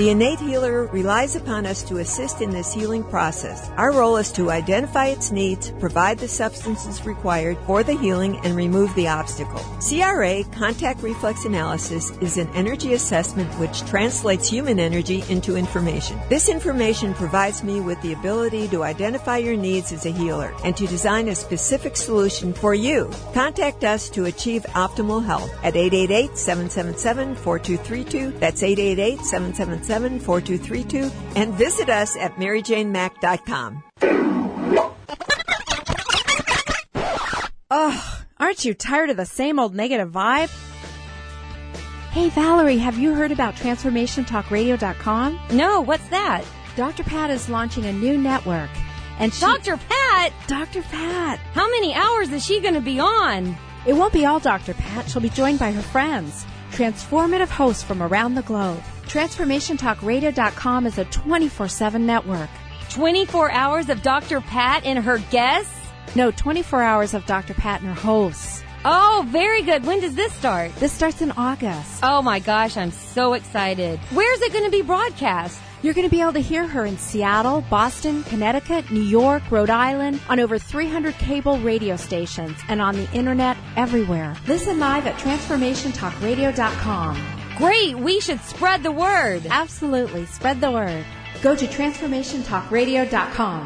The innate healer relies upon us to assist in this healing process. Our role is to identify its needs, provide the substances required for the healing, and remove the obstacle. CRA, contact reflex analysis, is an energy assessment which translates human energy into information. This information provides me with the ability to identify your needs as a healer and to design a specific solution for you. Contact us to achieve optimal health at 888-777-4232. That's 888-777 4232 and visit us at maryjanemack.com. Ugh, aren't you tired of the same old negative vibe? Hey Valerie, have you heard about TransformationTalkRadio.com? No, what's that? Dr. Pat is launching a new network. And she, Dr. Pat? Dr. Pat. How many hours is she going to be on? It won't be all Dr. Pat. She'll be joined by her friends, transformative hosts from around the globe. TransformationTalkRadio.com is a 24-7 network. 24 hours of Dr. Pat and her guests? No, 24 hours of Dr. Pat and her hosts. Oh, very good. When does this start? This starts in August. Oh my gosh, I'm so excited. Where's it going to be broadcast? You're going to be able to hear her in Seattle, Boston, Connecticut, New York, Rhode Island, on over 300 cable radio stations, and on the internet everywhere. Listen live at TransformationTalkRadio.com. Great, we should spread the word. Absolutely, spread the word. Go to TransformationTalkRadio.com.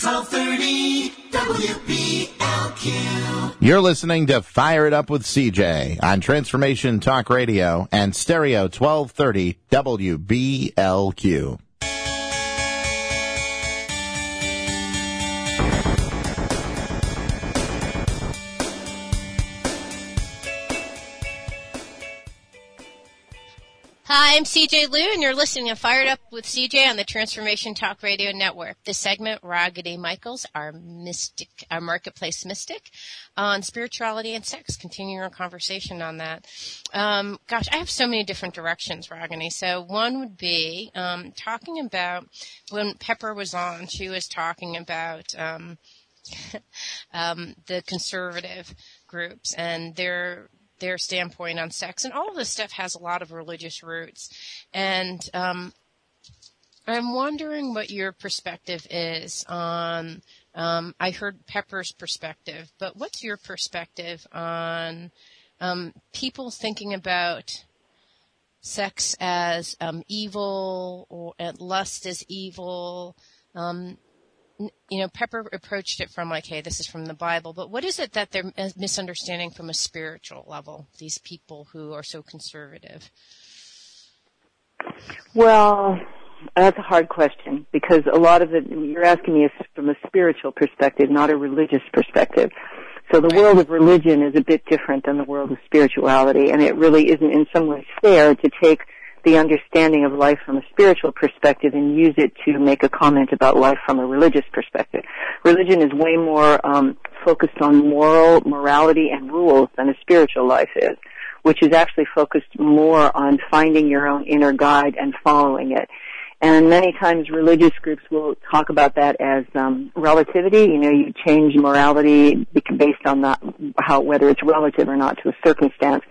1230 WBLQ. You're listening to Fire It Up with CJ on Transformation Talk Radio and Stereo 1230 WBLQ. Hi, I'm CJ Liu, and you're listening to Fired Up with CJ on the Transformation Talk Radio Network. This segment, Ragini Michaels, our mystic, our marketplace mystic, on spirituality and sex. Continuing our conversation on that. Um, gosh, I have so many different directions, Ragini. So one would be um, talking about when Pepper was on. She was talking about um, um the conservative groups and their their standpoint on sex, and all of this stuff has a lot of religious roots. And um, I'm wondering what your perspective is on. Um, I heard Pepper's perspective, but what's your perspective on um, people thinking about sex as um, evil or lust as evil? Um, you know, Pepper approached it from like, hey, this is from the Bible, but what is it that they're misunderstanding from a spiritual level, these people who are so conservative? Well, that's a hard question because a lot of it, you're asking me from a spiritual perspective, not a religious perspective. So the world of religion is a bit different than the world of spirituality, and it really isn't in some ways fair to take the understanding of life from a spiritual perspective and use it to make a comment about life from a religious perspective. Religion is way more um, focused on moral morality and rules than a spiritual life is, which is actually focused more on finding your own inner guide and following it. And many times religious groups will talk about that as um, relativity. You know, you change morality based on that, how whether it's relative or not to a circumstance.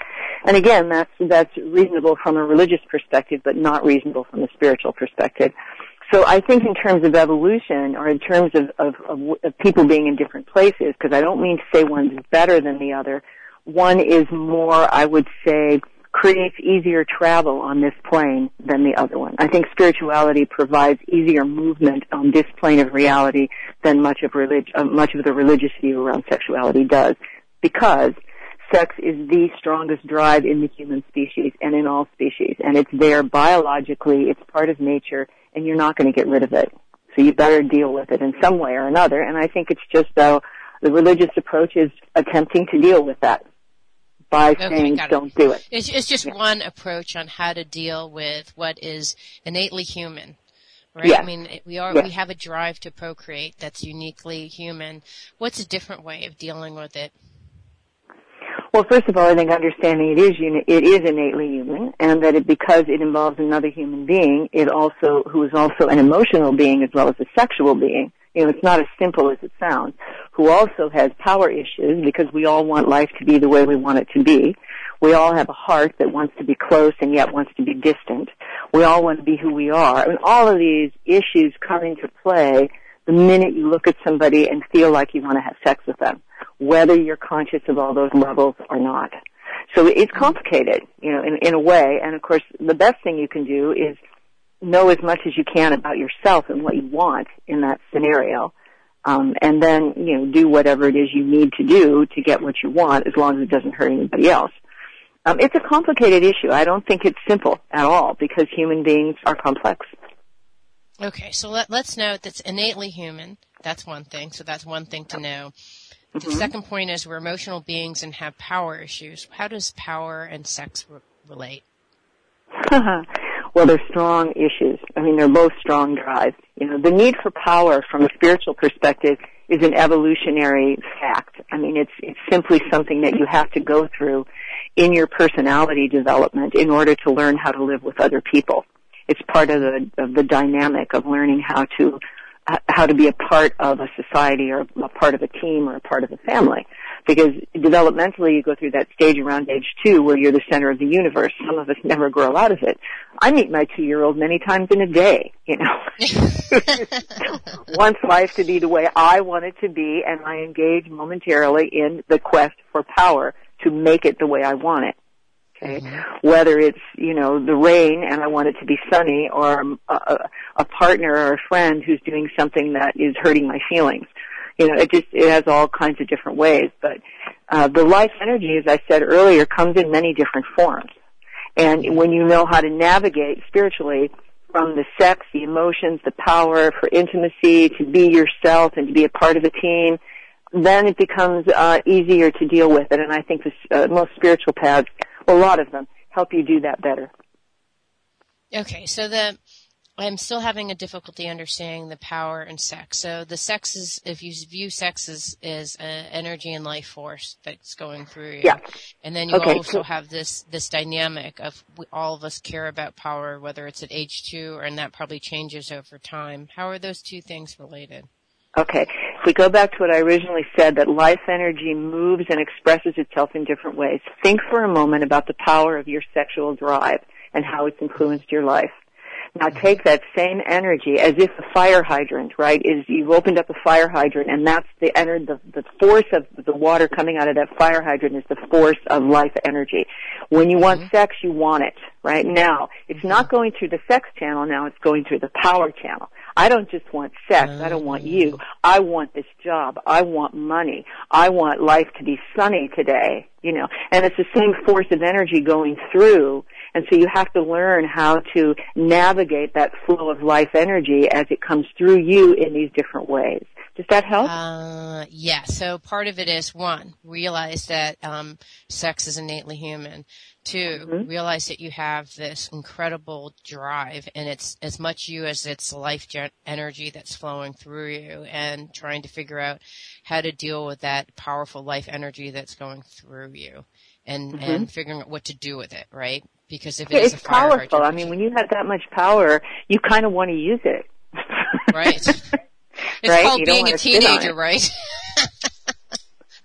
And again, that's, that's reasonable from a religious perspective, but not reasonable from a spiritual perspective. So I think in terms of evolution or in terms of, of, of, of people being in different places, because I don't mean to say one's better than the other, one is more, I would say, creates easier travel on this plane than the other one. I think spirituality provides easier movement on this plane of reality than much of relig- uh, much of the religious view around sexuality does, because sex is the strongest drive in the human species and in all species. And it's there biologically, it's part of nature, and you're not going to get rid of it. So you better deal with it in some way or another. And I think it's just though the religious approach is attempting to deal with that by okay, saying don't do it. It's, it's just yeah. one approach on how to deal with what is innately human. Right? Yes. I mean, we are, yes. we have a drive to procreate that's uniquely human. What's a different way of dealing with it? Well, first of all, I think understanding it is uni- it is innately human, and that it, because it involves another human being, it also who is also an emotional being as well as a sexual being. You know, it's not as simple as it sounds. Who also has power issues because we all want life to be the way we want it to be. We all have a heart that wants to be close and yet wants to be distant. We all want to be who we are. I mean, all of these issues come into play the minute you look at somebody and feel like you want to have sex with them whether you're conscious of all those levels or not. So it's complicated, you know, in, in a way. And of course, the best thing you can do is know as much as you can about yourself and what you want in that scenario. Um, and then, you know, do whatever it is you need to do to get what you want as long as it doesn't hurt anybody else. Um, it's a complicated issue. I don't think it's simple at all because human beings are complex. Okay, so let, us note that's innately human. That's one thing. So that's one thing to know. Mm-hmm. The second point is we're emotional beings and have power issues. How does power and sex re- relate? well, they're strong issues. I mean, they're both strong drives. You know, the need for power from a spiritual perspective is an evolutionary fact. I mean, it's it's simply something that you have to go through in your personality development in order to learn how to live with other people. It's part of the of the dynamic of learning how to how to be a part of a society or a part of a team or a part of a family. Because developmentally you go through that stage around age two where you're the center of the universe. Some of us never grow out of it. I meet my two year old many times in a day, you know. Wants life to be the way I want it to be and I engage momentarily in the quest for power to make it the way I want it. Okay, mm-hmm. whether it's you know the rain and I want it to be sunny, or a, a partner or a friend who's doing something that is hurting my feelings. You know, it just it has all kinds of different ways. But uh, the life energy, as I said earlier, comes in many different forms. And when you know how to navigate spiritually from the sex, the emotions, the power for intimacy, to be yourself and to be a part of a team, then it becomes uh, easier to deal with it. And I think the uh, most spiritual paths a lot of them help you do that better. Okay, so the I'm still having a difficulty understanding the power and sex. So the sex is, if you view sex as, as an energy and life force that's going through you. Yeah. And then you Okay, also so- have this, this dynamic of we, all of us care about power, whether it's at age two, and that probably changes over time. How are those two things related? Okay. If we go back to what I originally said, that life energy moves and expresses itself in different ways. Think for a moment about the power of your sexual drive and how it's influenced your life. Now mm-hmm. take that same energy as if a fire hydrant, right, is you've opened up a fire hydrant and that's the ener- the, the force of the water coming out of that fire hydrant is the force of life energy. When you want mm-hmm. sex, you want it, right? Now, it's mm-hmm. not going through the sex channel now, it's going through the power channel. I don't just want sex, I don't want you. I want this job. I want money. I want life to be sunny today, you know. And it's the same force of energy going through and so you have to learn how to navigate that flow of life energy as it comes through you in these different ways. Does that help? Uh, yeah. So part of it is one, realize that um, sex is innately human. 2 Mm-hmm. realize that you have this incredible drive, and it's as much you as it's life gen- energy that's flowing through you, and trying to figure out how to deal with that powerful life energy that's going through you, and Mhm. and figuring out what to do with it, right? Because if it it's a powerful. I mean, when you have that much power, you kind of want to use it. right? It's Right? called You being a wanna sit on teenager, right?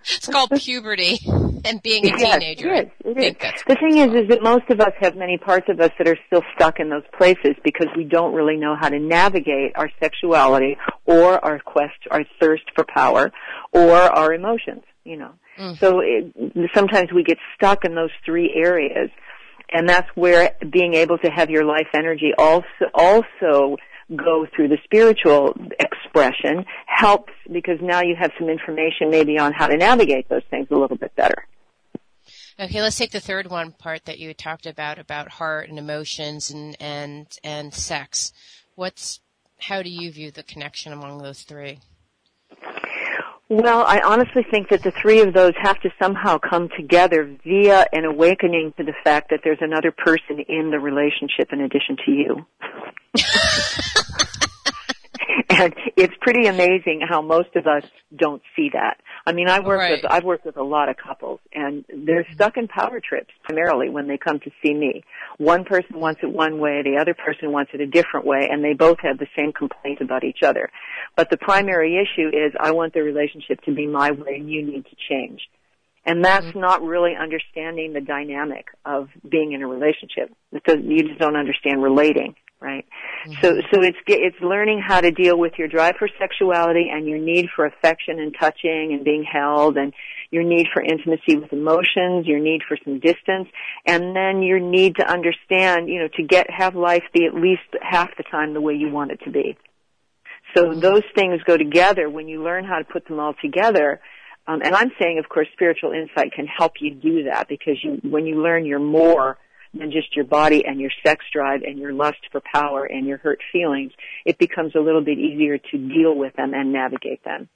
it's called puberty and being a Yes, teenager. It is. It is. The thing is, is that most of us have many parts of us that are still stuck in those places because we don't really know how to navigate our sexuality or our quest, our thirst for power, or our emotions. You know. Mm. So it, sometimes we get stuck in those three areas, and that's where being able to have your life energy also also go through the spiritual expression helps because now you have some information maybe on how to navigate those things a little bit better. Okay, let's take the third one part that you talked about about heart and emotions and and and sex. What's how do you view the connection among those three? Well, I honestly think that the three of those have to somehow come together via an awakening to the fact that there's another person in the relationship in addition to you. and it's pretty amazing how most of us don't see that. I mean, I work Right. with I've worked with a lot of couples, and they're mm-hmm. stuck in power trips primarily when they come to see me. One person wants it one way, the other person wants it a different way, and they both have the same complaint about each other. But the primary issue is, I want the relationship to be my way, and you need to change. And that's mm-hmm. not really understanding the dynamic of being in a relationship. Because you just don't understand relating, right? So, mm-hmm. so it's it's learning how to deal with your drive for sexuality and your need for affection and touching and being held, and your need for intimacy with emotions, your need for some distance, and then your need to understand, you know, to get have life be at least half the time the way you want it to be. So mm-hmm. those things go together when you learn how to put them all together. Um, and I'm saying, of course, spiritual insight can help you do that because you, when you learn you're more than just your body and your sex drive and your lust for power and your hurt feelings, it becomes a little bit easier to deal with them and navigate them.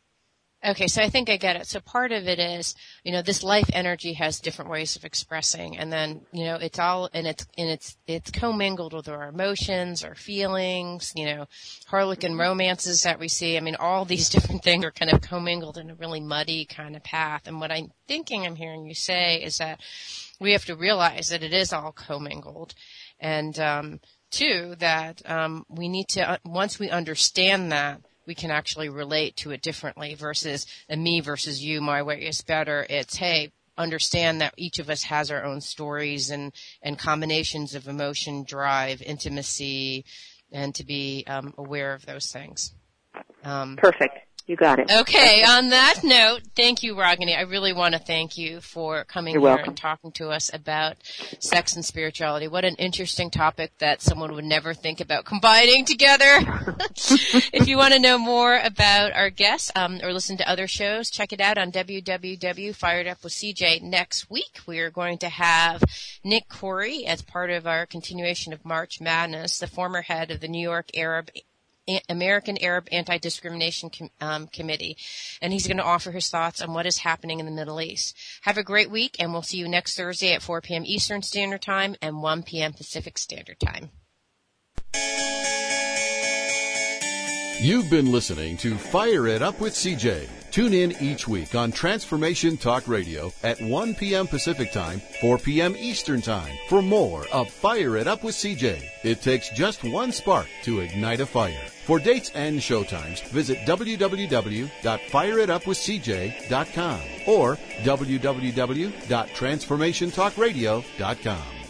Okay, so I think I get it. So part of it is, you know, this life energy has different ways of expressing, and then, you know, it's all and it's and it's it's commingled with our emotions, our feelings, you know, harlequin romances that we see. I mean, all these different things are kind of commingled in a really muddy kind of path. And what I'm thinking I'm hearing you say is that we have to realize that it is all commingled, and um, two that um, we need to uh, once we understand that we can actually relate to it differently versus a me versus you, my way is better. It's, hey, understand that each of us has our own stories and, and combinations of emotion, drive, intimacy, and to be um, aware of those things. Um, Perfect. You got it. Okay, on that note, thank you, Ragini. I really want to thank you for coming You're here welcome. and talking to us about sex and spirituality. What an interesting topic that someone would never think about combining together. if you want to know more about our guests um, or listen to other shows, check it out on www.fired up with CJ. Next week, we are going to have Nick Corey as part of our continuation of March Madness, the former head of the New York Arab American Arab Anti-Discrimination Com- um, Committee, and he's going to offer his thoughts on what is happening in the Middle East. Have a great week, and we'll see you next Thursday at 4 p.m. Eastern Standard Time and 1 p.m. Pacific Standard Time. You've been listening to Fire It Up with CJ. Tune in each week on Transformation Talk Radio at 1 p.m. Pacific Time, 4 p.m. Eastern Time for more of Fire It Up with CJ. It takes just one spark to ignite a fire. For dates and showtimes, visit www.fireitupwithcj.com or www.transformationtalkradio.com.